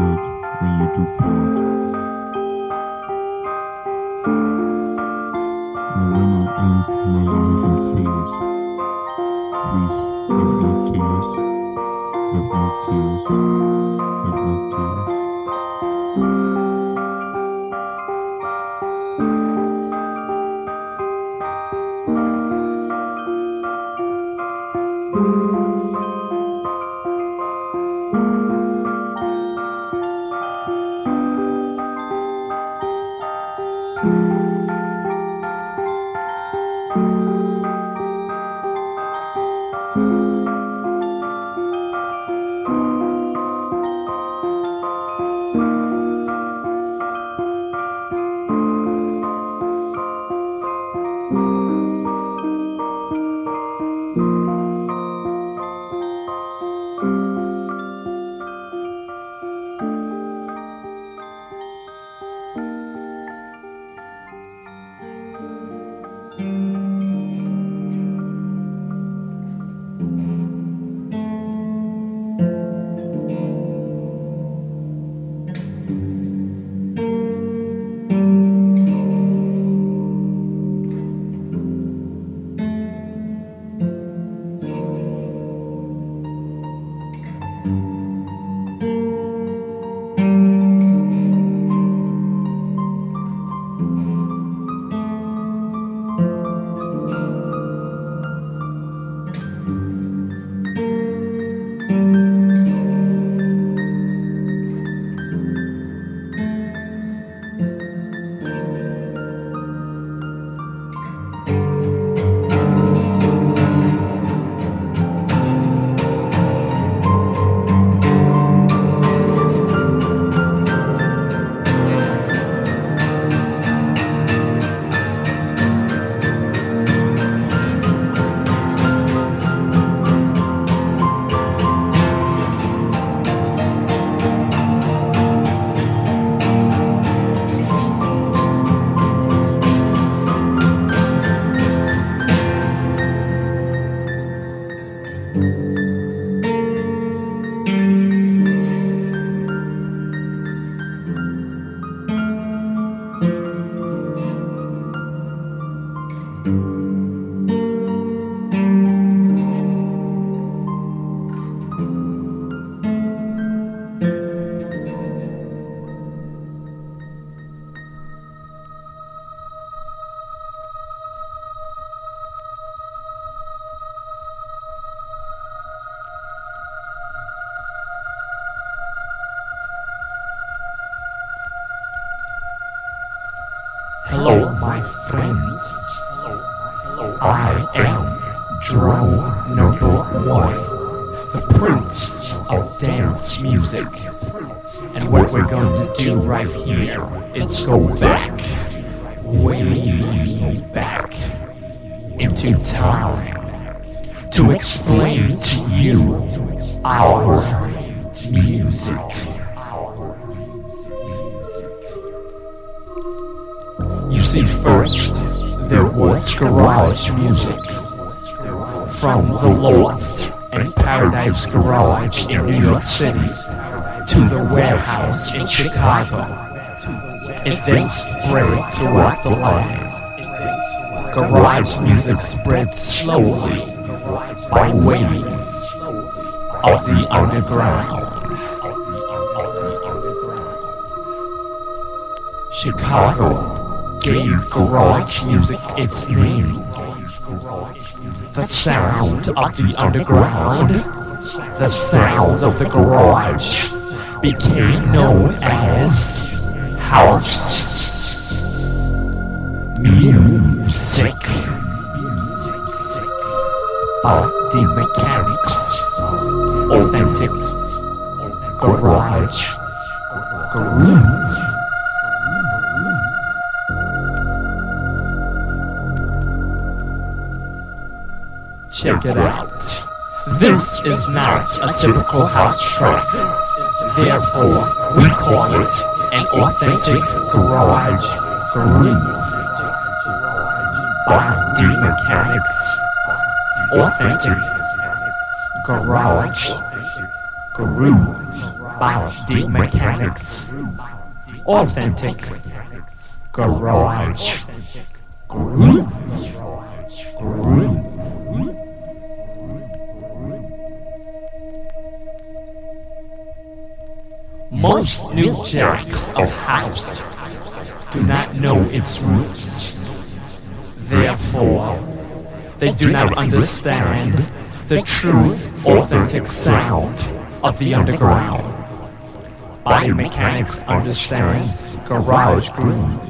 it when you do part. And when I end my life in fears, right here. Let's go back, way back into time to explain to you our music. You see, first, there was garage music from the Loft and Paradise Garage in New York City to the warehouse in Chicago. It then spread throughout the land. Garage music spread slowly by way of the underground. Chicago gave garage music its name. The sound of the underground, the sound of the garage, became known as house music. But the mechanics, authentic garage groove. Check it out. This is not a typical house track. Therefore, we call it an authentic garage. Groove body mechanics, authentic garage. Groove body mechanics, authentic garage. groove. Most new jacks of house do not know its roots. Therefore, they do not understand the true, authentic sound of the underground. Body mechanics understands garage groove.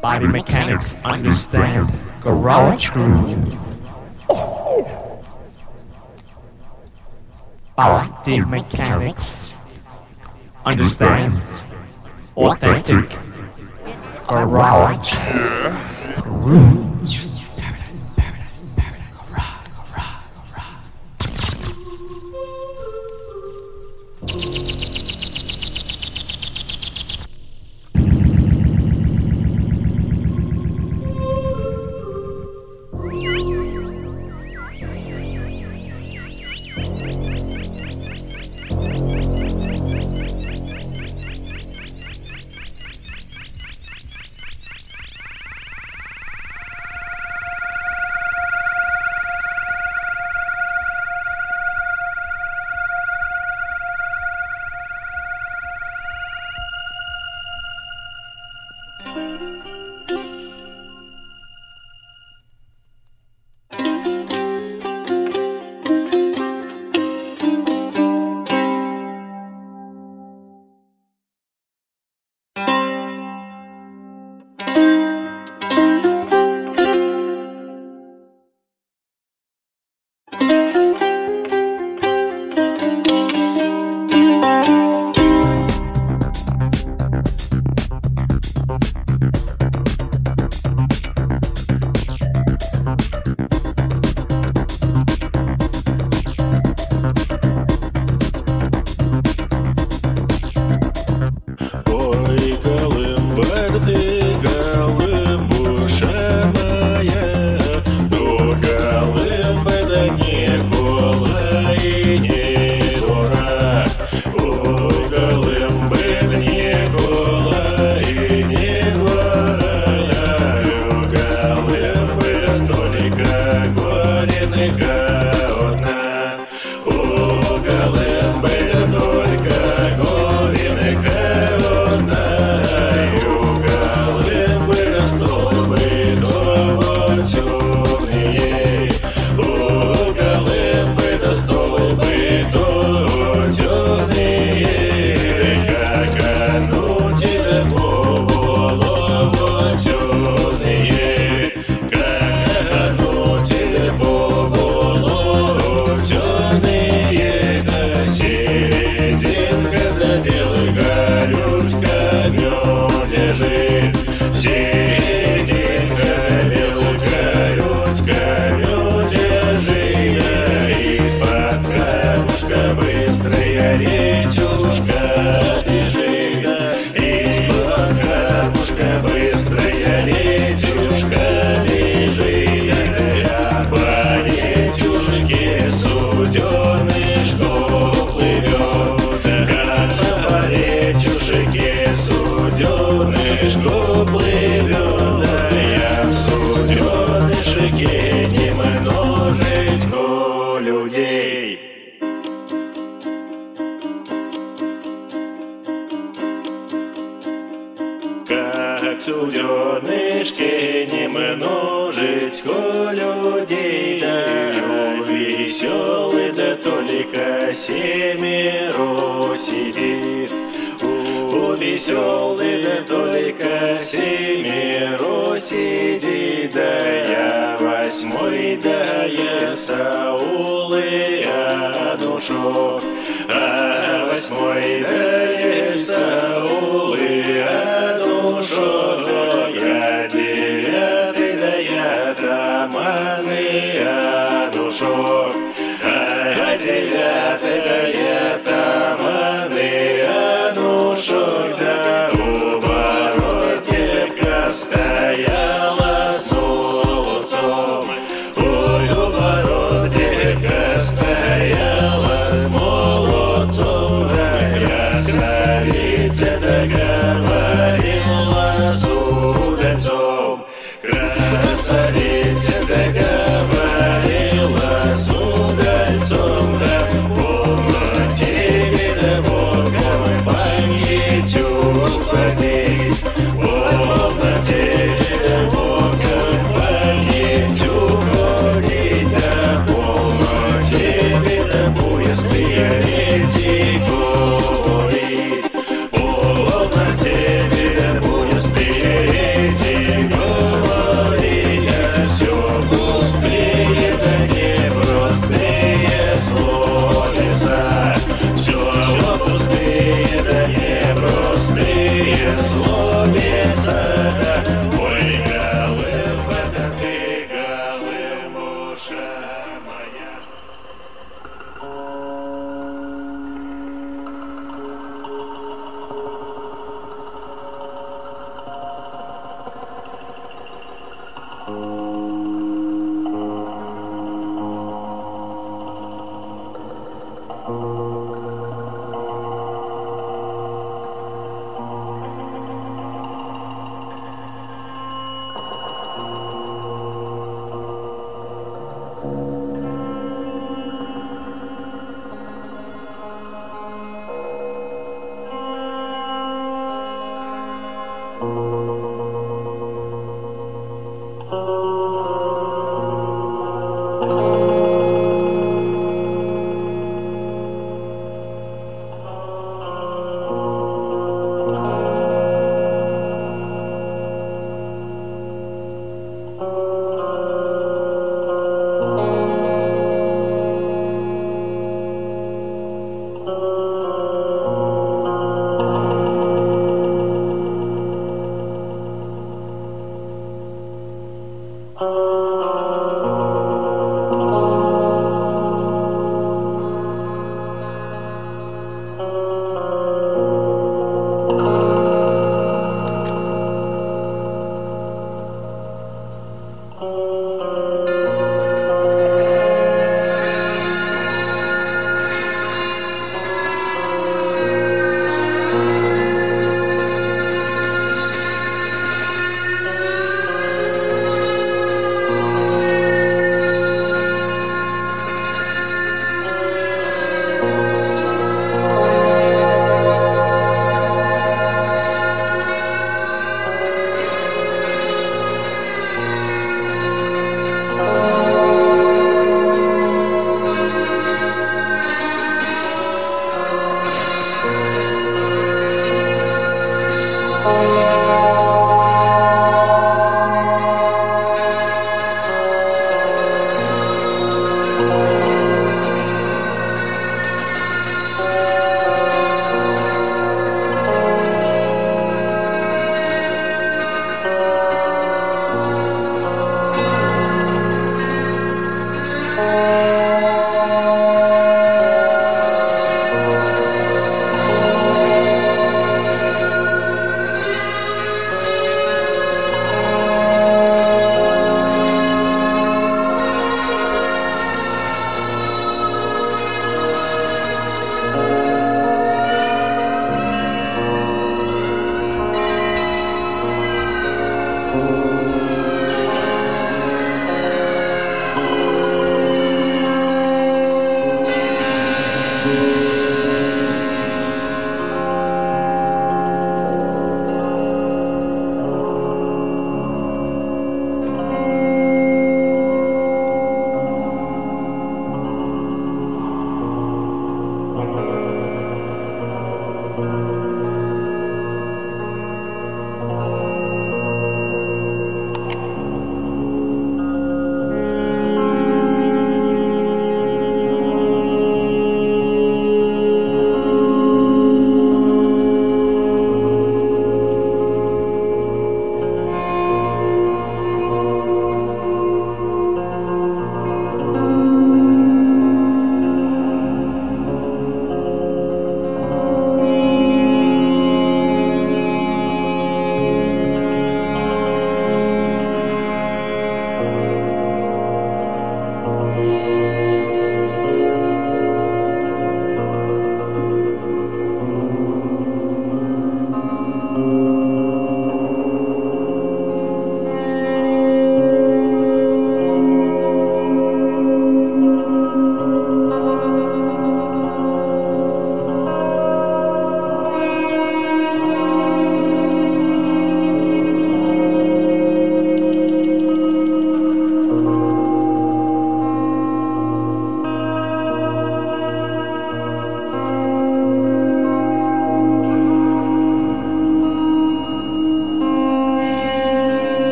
Body mechanics understand garage groove. Balancing mechanics. Understand. Authentic. Garage. Room. bonjour. Euh,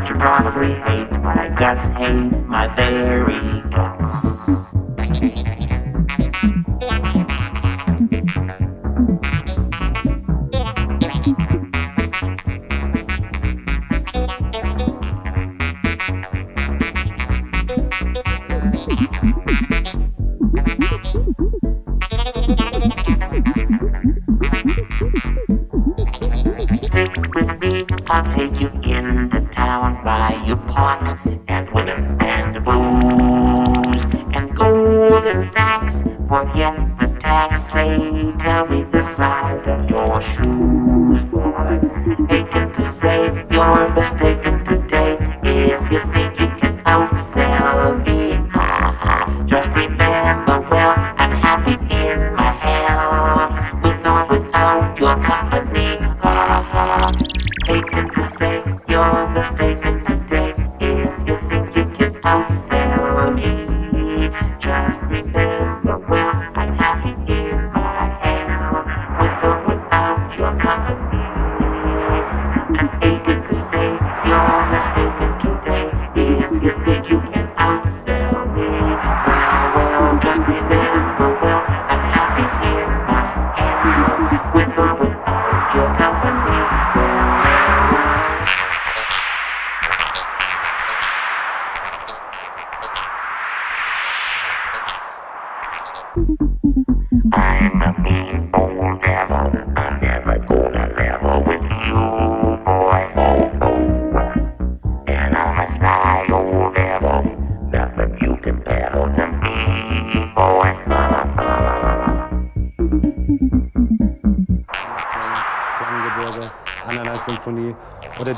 what you probably hate, but I guess hate my very guts.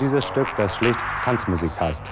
dieses Stück, das schlicht Tanzmusik heißt.